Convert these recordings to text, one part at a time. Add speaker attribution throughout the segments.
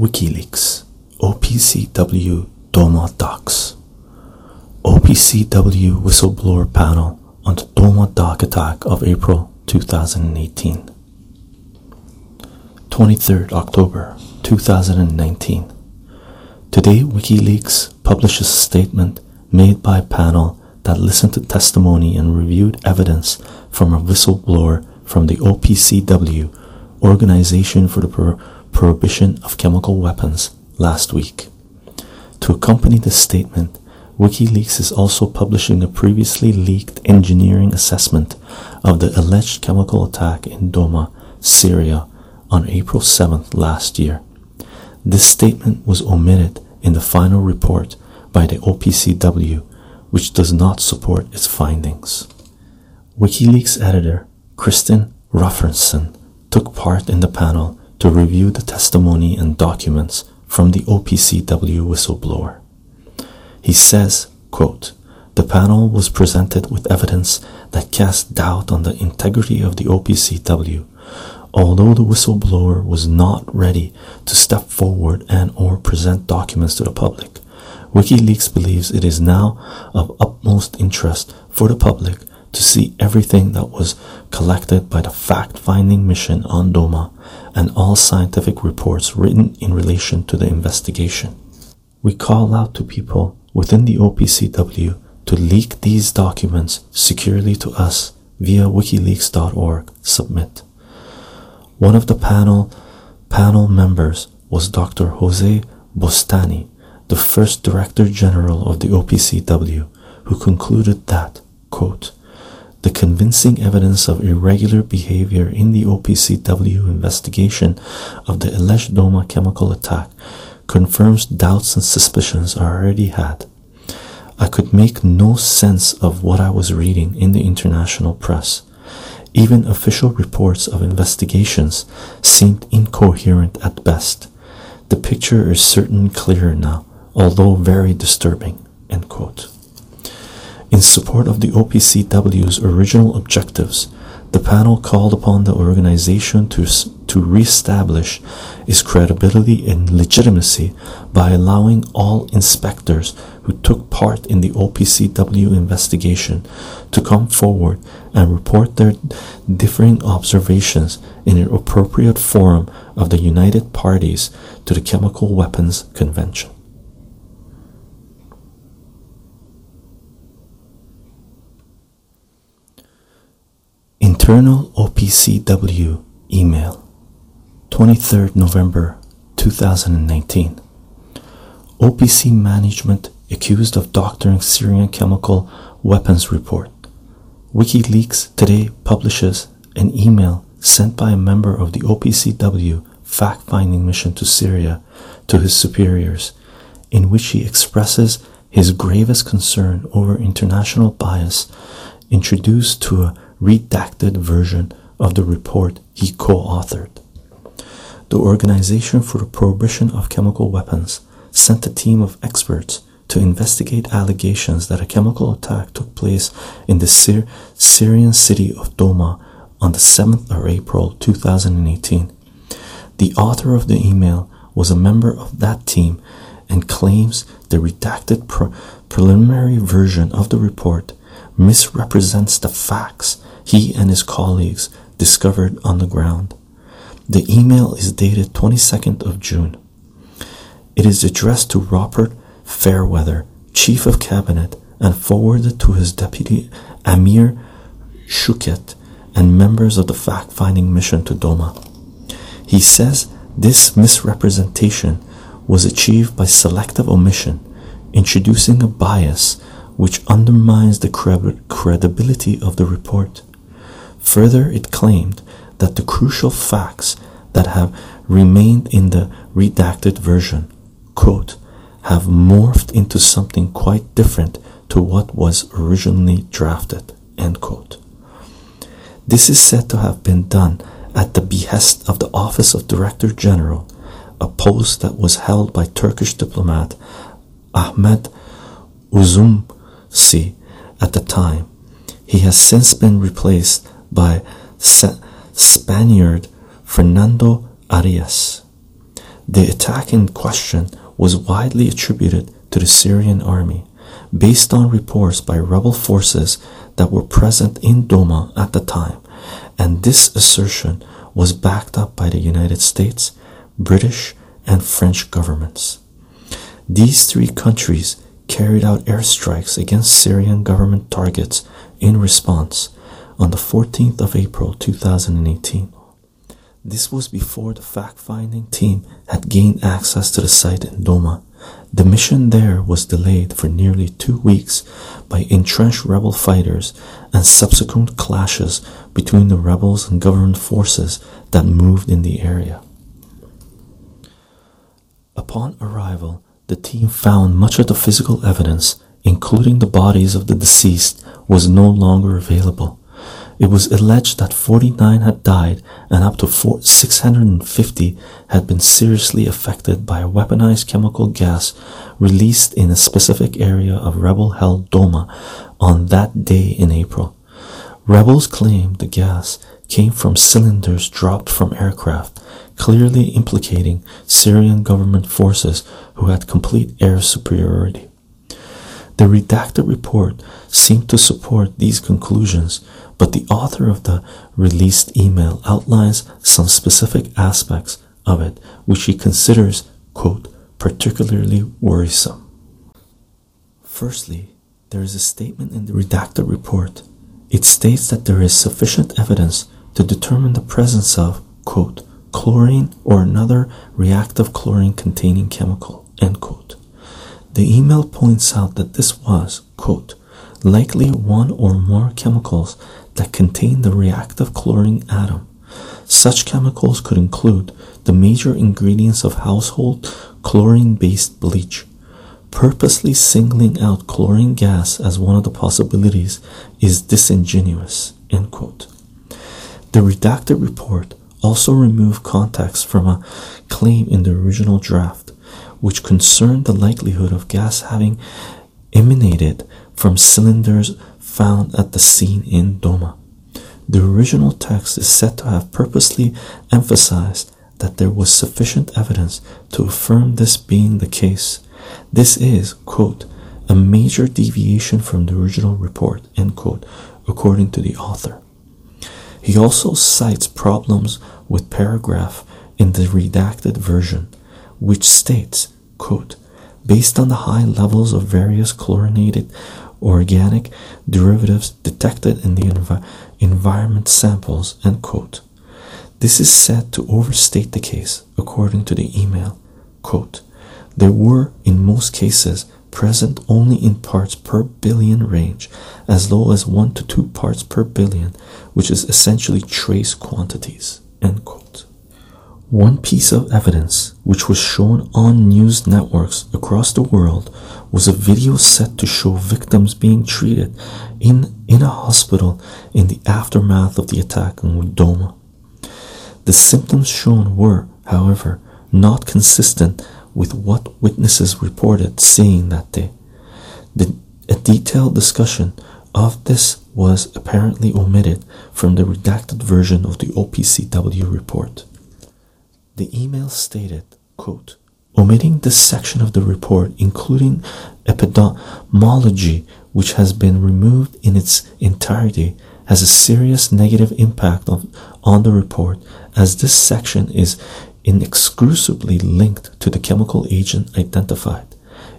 Speaker 1: WikiLeaks, OPCW Douma Docs, OPCW Whistleblower Panel on the Douma Doc attack of April 2018. 23rd October 2019. Today, WikiLeaks publishes a statement made by a panel that listened to testimony and reviewed evidence from a whistleblower from the OPCW, Organization for the Prohibition of Chemical Weapons, last week. To accompany this statement, WikiLeaks is also publishing a previously leaked engineering assessment of the alleged chemical attack in Douma, Syria, on April 7th last year. This statement was omitted in the final report by the OPCW, which does not support its findings. WikiLeaks editor Kristinn Hrafnsson took part in the panel to review the testimony and documents from the OPCW whistleblower. He says, quote, the panel was presented with evidence that cast doubt on the integrity of the OPCW, although the whistleblower was not ready to step forward and or present documents to the public. WikiLeaks believes it is now of utmost interest for the public to see everything that was collected by the fact-finding mission on Douma and all scientific reports written in relation to the investigation. We call out to people within the OPCW to leak these documents securely to us via wikileaks.org submit. One of the panel panel members was Dr. Jose Bustani, the first Director General of the OPCW, who concluded that, quote, the convincing evidence of irregular behavior in the OPCW investigation of the alleged Douma chemical attack confirms doubts and suspicions I already had. I could make no sense of what I was reading in the international press. Even official reports of investigations seemed incoherent at best. The picture is certainly clearer now, although very disturbing. End quote. In support of the OPCW's original objectives, the panel called upon the organization to, to re-establish its credibility and legitimacy by allowing all inspectors who took part in the OPCW investigation to come forward and report their differing observations in an appropriate forum of the United Parties to the Chemical Weapons Convention. Internal OPCW email 23rd November 2019. OPC management accused of doctoring Syrian chemical weapons report. WikiLeaks today publishes an email sent by a member of the OPCW fact finding mission to Syria to his superiors, in which he expresses his gravest concern over international bias introduced to a redacted version of the report he co authored. The Organization for the Prohibition of Chemical Weapons sent a team of experts to investigate allegations that a chemical attack took place in the Syr Syrian city of Douma on the 7th of April 2018. The author of the email was a member of that team and claims the redacted pre preliminary version of the report misrepresents the facts he and his colleagues discovered on the ground. The email is dated 22nd of June. It is addressed to Robert Fairweather, Chief of Cabinet, and forwarded to his deputy Aamir Shouket and members of the fact finding mission to Douma. He says this misrepresentation was achieved by selective omission, introducing a bias which undermines the credibility of the report. Further, it claimed that the crucial facts that have remained in the redacted version, quote, have morphed into something quite different to what was originally drafted, end quote. This is said to have been done at the behest of the Office of Director General, a post that was held by Turkish diplomat Ahmet Üzümcü at the time. He has since been replaced by Spaniard Fernando Arias. The attack in question was widely attributed to the Syrian army, based on reports by rebel forces that were present in Douma at the time, and this assertion was backed up by the United States, British, and French governments. These three countries carried out airstrikes against Syrian government targets in response on the 14th of April 2018. This was before the fact finding team had gained access to the site in Douma. The mission there was delayed for nearly two weeks by entrenched rebel fighters and subsequent clashes between the rebels and government forces that moved in the area. Upon arrival, the team found much of the physical evidence, including the bodies of the deceased, was no longer available. It was alleged that 49 had died and up to 650 had been seriously affected by a weaponized chemical gas released in a specific area of rebel held Douma on that day in April. Rebels claimed the gas came from cylinders dropped from aircraft, clearly implicating Syrian government forces who had complete air superiority. The redacted report seemed to support these conclusions, but the author of the released email outlines some specific aspects of it which he considers, quote, particularly worrisome. Firstly, there is a statement in the redacted report. It states that there is sufficient evidence to determine the presence of, quote, chlorine or another reactive chlorine containing chemical, end quote. The email points out that this was, quote, likely one or more chemicals that contain the reactive chlorine atom. Such chemicals could include the major ingredients of household chlorine based bleach. Purposely singling out chlorine gas as one of the possibilities is disingenuous. End quote. The redacted report also removed context from a claim in the original draft, which concerned the likelihood of gas having emanated from cylinders found at the scene in Douma. The original text is said to have purposely emphasized that there was sufficient evidence to affirm this being the case. This is, quote, a major deviation from the original report, end quote, according to the author. He also cites problems with paragraph in the redacted version, which states, quote, based on the high levels of various chlorinated organic derivatives detected in the env environment samples, end quote. This is said to overstate the case, according to the email. Quote, there were, in most cases, present only in parts per billion range, as low as 1 to 2 parts per billion, which is essentially trace quantities. End quote. One piece of evidence which was shown on news networks across the world was a video set to show victims being treated in, in a hospital in the aftermath of the attack on Douma. The symptoms shown were, however, not consistent with what witnesses reported seeing that day. The, a detailed discussion of this was apparently omitted from the redacted version of the OPCW report. The email stated, quote, omitting this section of the report, including epidemiology, which has been removed in its entirety, has a serious negative impact on, on the report, as this section is inexclusively linked to the chemical agent identified.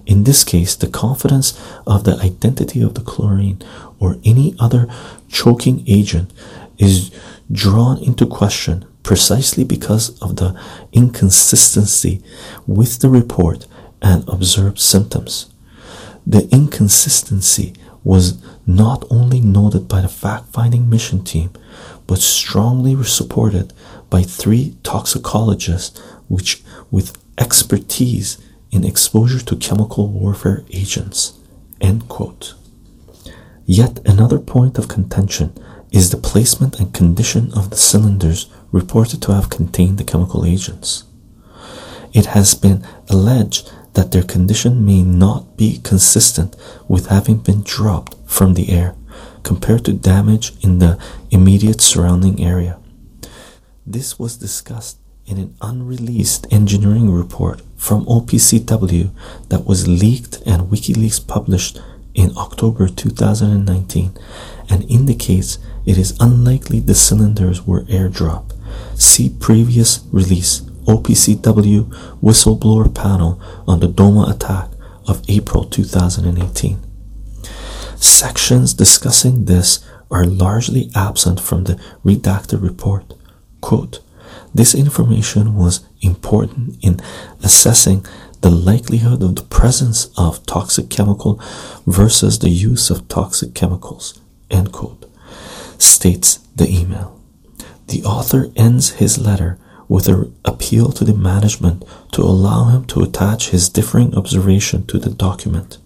Speaker 1: In this case, the confidence of the identity of the chlorine or any other choking agent is drawn into question precisely because of the inconsistency with the report and observed symptoms. The inconsistency was not only noted by the fact finding mission team, but strongly supported by three toxicologists which, with expertise in exposure to chemical warfare agents. End quote. Yet another point of contention is the placement and condition of the cylinders reported to have contained the chemical agents. It has been alleged that their condition may not be consistent with having been dropped from the air compared to damage in the immediate surrounding area. This was discussed in an unreleased engineering report from OPCW that was leaked and WikiLeaks published in October 2019 and indicates it is unlikely the cylinders were airdropped. See previous release OPCW whistleblower panel on the Douma attack of April 2018. Sections discussing this are largely absent from the redacted report. Quote, this information was important in assessing the likelihood of the presence of toxic chemical versus the use of toxic chemicals. End quote. States the email. The author ends his letter with an appeal to the management to allow him to attach his differing observation to the document.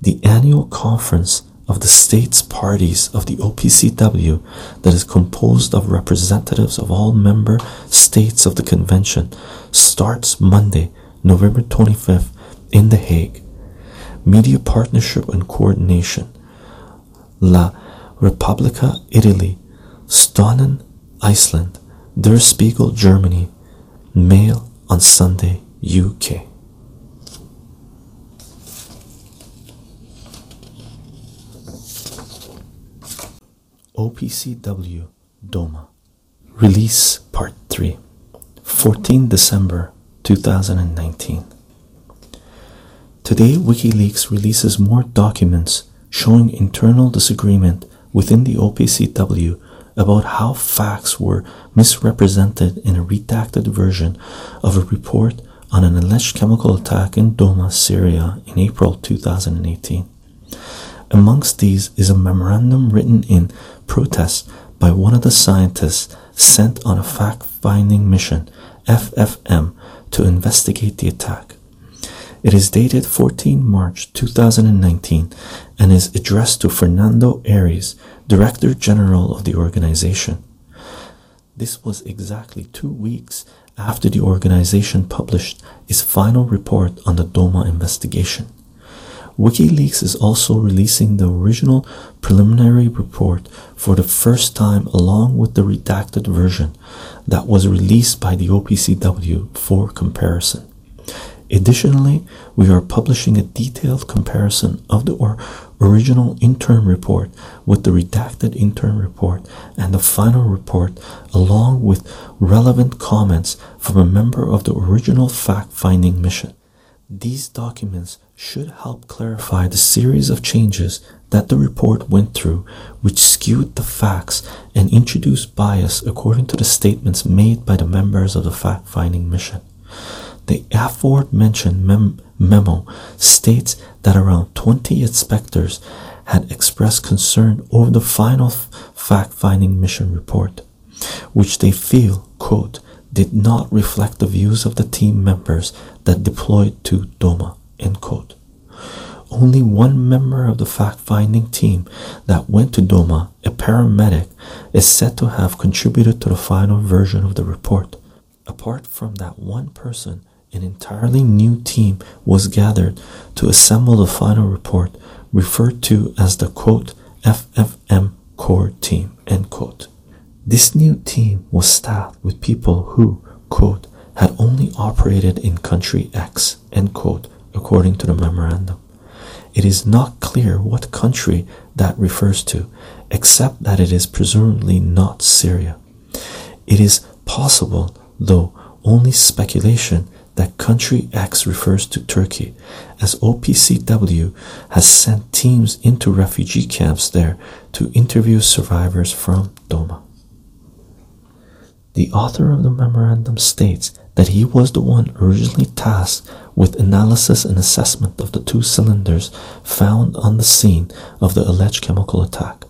Speaker 1: The annual conference of the states parties of the OPCW that is composed of representatives of all member states of the convention starts Monday, November 25th in The Hague. Media Partnership and Coordination La Repubblica Italy Stundin Iceland Der Spiegel Germany Mail on Sunday UK OPCW Douma. Release Part 3 14 December 2019 Today WikiLeaks releases more documents showing internal disagreement within the OPCW about how facts were misrepresented in a redacted version of a report on an alleged chemical attack in Douma, Syria in April 2018. Amongst these is a memorandum written in protest by one of the scientists sent on a fact finding mission, FFM, to investigate the attack. It is dated 14 March 2019 and is addressed to Fernando Arias, Director General of the organization. This was exactly two weeks after the organization published its final report on the Douma investigation. WikiLeaks is also releasing the original preliminary report for the first time along with the redacted version that was released by the OPCW for comparison. Additionally, we are publishing a detailed comparison of the or original intern report with the redacted intern report and the final report, along with relevant comments from a member of the original fact finding mission. These documents should help clarify the series of changes that the report went through, which skewed the facts and introduced bias according to the statements made by the members of the fact finding mission. The aforementioned mem memo states that around 20 inspectors had expressed concern over the final fact finding mission report, which they feel, quote, did not reflect the views of the team members that deployed to Douma. End quote. Only one member of the fact finding team that went to Douma, a paramedic, is said to have contributed to the final version of the report. Apart from that one person, an entirely new team was gathered to assemble the final report, referred to as the quote FFM core team. End quote. This new team was staffed with people who, quote, had only operated in country X, end quote, according to the memorandum. It is not clear what country that refers to, except that it is presumably not Syria. It is possible, though only speculation, that country X refers to Turkey, as OPCW has sent teams into refugee camps there to interview survivors from Douma. The author of the memorandum states that he was the one originally tasked with analysis and assessment of the two cylinders found on the scene of the alleged chemical attack.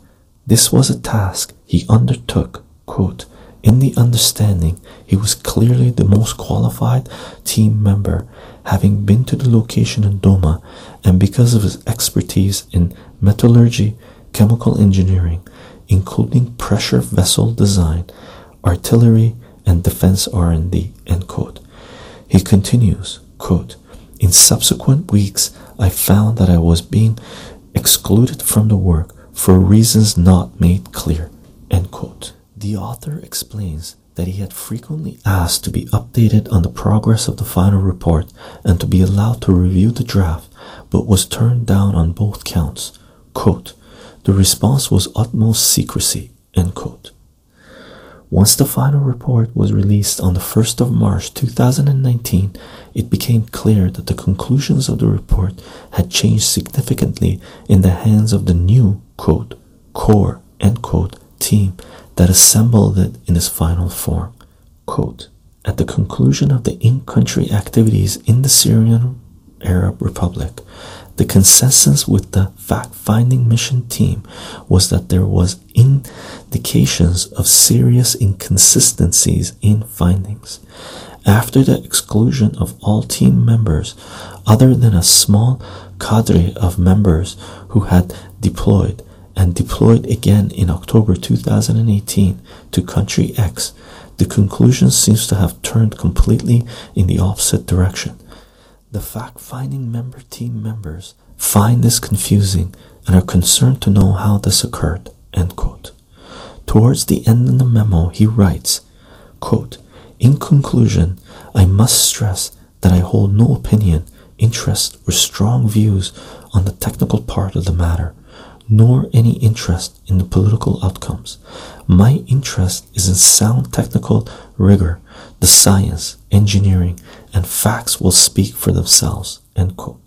Speaker 1: This was a task he undertook, quote, in the understanding he was clearly the most qualified team member, having been to the location in Douma, and because of his expertise in metallurgy, chemical engineering, including pressure vessel design, artillery, and defense R&D. End quote. He continues, quote, In subsequent weeks, I found that I was being excluded from the work for reasons not made clear. End quote. The author explains that he had frequently asked to be updated on the progress of the final report and to be allowed to review the draft, but was turned down on both counts. Quote, the response was utmost secrecy. End quote. Once the final report was released on the 1st of March 2019, it became clear that the conclusions of the report had changed significantly in the hands of the new quote, core end quote, team that assembled it in its final form. Quote, at the conclusion of the in country activities in the Syrian Arab Republic, the consensus with the fact-finding mission team was that there was indications of serious inconsistencies in findings. After the exclusion of all team members other than a small cadre of members who had deployed and deployed again in October 2018 to country X, the conclusion seems to have turned completely in the opposite direction. The fact finding member team members find this confusing and are concerned to know how this occurred. End quote. Towards the end of the memo, he writes, quote, In conclusion, I must stress that I hold no opinion, interest, or strong views on the technical part of the matter, nor any interest in the political outcomes. My interest is in sound technical rigor, the science, engineering, and facts will speak for themselves. End quote.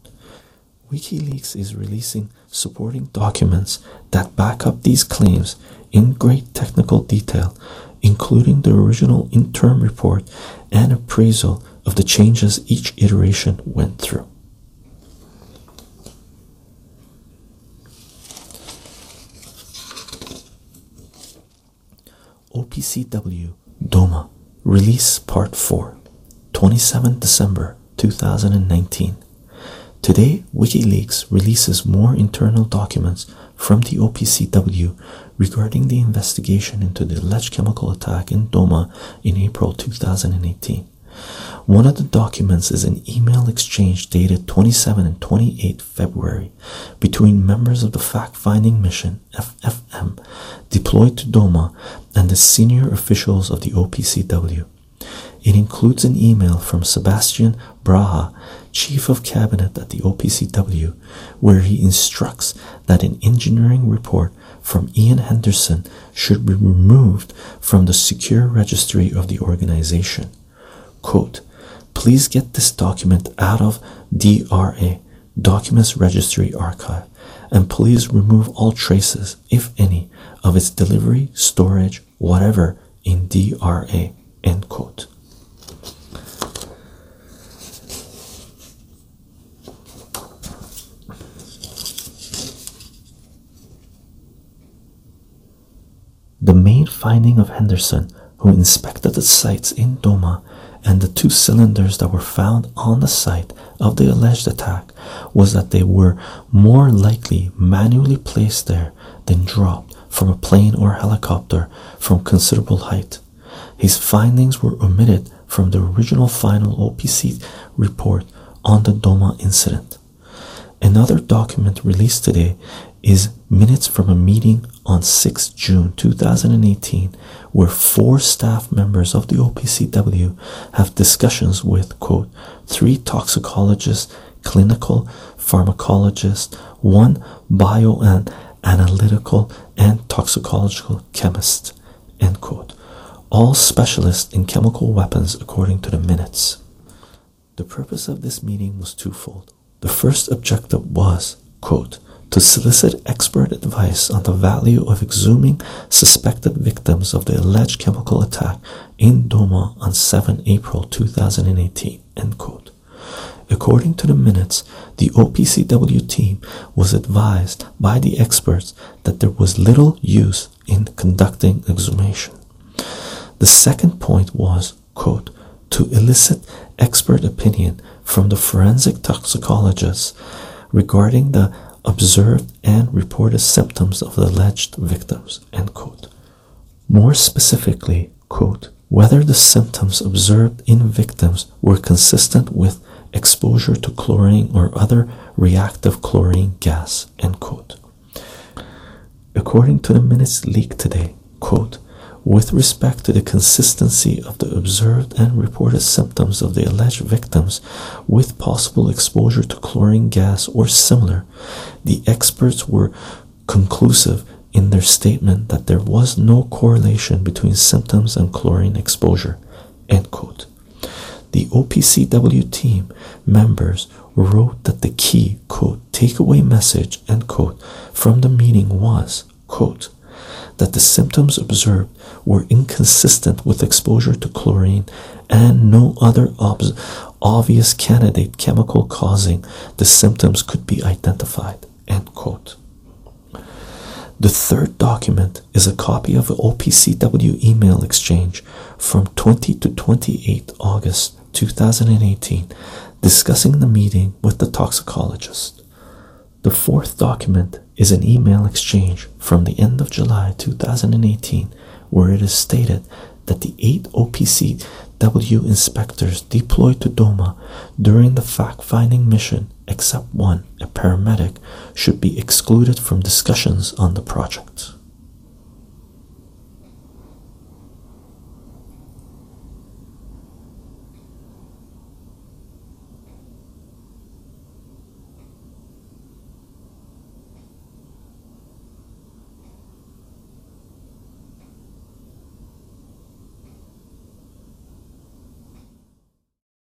Speaker 1: WikiLeaks is releasing supporting documents that back up these claims in great technical detail, including the original interim report and appraisal of the changes each iteration went through. OPCW DOUMA Release Part 4 27 December 2019. Today, WikiLeaks releases more internal documents from the OPCW regarding the investigation into the alleged chemical attack in Douma in April 2018. One of the documents is an email exchange dated 27 and 28 February between members of the fact finding mission FFM deployed to Douma and the senior officials of the OPCW. It includes an email from Sebastian Braha, Chief of Cabinet at the OPCW, where he instructs that an engineering report from Ian Henderson should be removed from the secure registry of the organization. Quote, Please get this document out of DRA, Documents Registry Archive, and please remove all traces, if any, of its delivery, storage, whatever in DRA. End quote. The main finding of Henderson, who inspected the sites in Douma and the two cylinders that were found on the site of the alleged attack, was that they were more likely manually placed there than dropped from a plane or helicopter from considerable height. His findings were omitted from the original final OPC report on the Douma incident. Another document released today is minutes from a meeting on 6 June 2018 where four staff members of the OPCW have discussions with quote three toxicologists, clinical pharmacologists, one bio and analytical and toxicological chemist end quote all specialists in chemical weapons according to the minutes. The purpose of this meeting was twofold. The first objective was, quote, to solicit expert advice on the value of exhuming suspected victims of the alleged chemical attack in Douma on 7 April 2018, end quote. According to the minutes, the OPCW team was advised by the experts that there was little use in conducting exhumation. The second point was, quote, to elicit expert opinion from the forensic toxicologists regarding the observed and reported symptoms of the alleged victims, end quote. More specifically, quote, whether the symptoms observed in victims were consistent with exposure to chlorine or other reactive chlorine gas, end quote. According to the minutes leaked today, quote, With respect to the consistency of the observed and reported symptoms of the alleged victims with possible exposure to chlorine gas or similar, the experts were conclusive in their statement that there was no correlation between symptoms and chlorine exposure. End quote. The OPCW team members wrote that the key quote takeaway message end quote from the meeting was quote that the symptoms observed were inconsistent with exposure to chlorine and no other obvious candidate chemical causing the symptoms could be identified end quote the third document is a copy of an OPCW email exchange from 20 to 28 August 2018 discussing the meeting with the toxicologist. The fourth document is an email exchange from the end of July 2018 where it is stated that the eight OPCW inspectors deployed to Douma during the fact finding mission, except one, a paramedic, should be excluded from discussions on the project.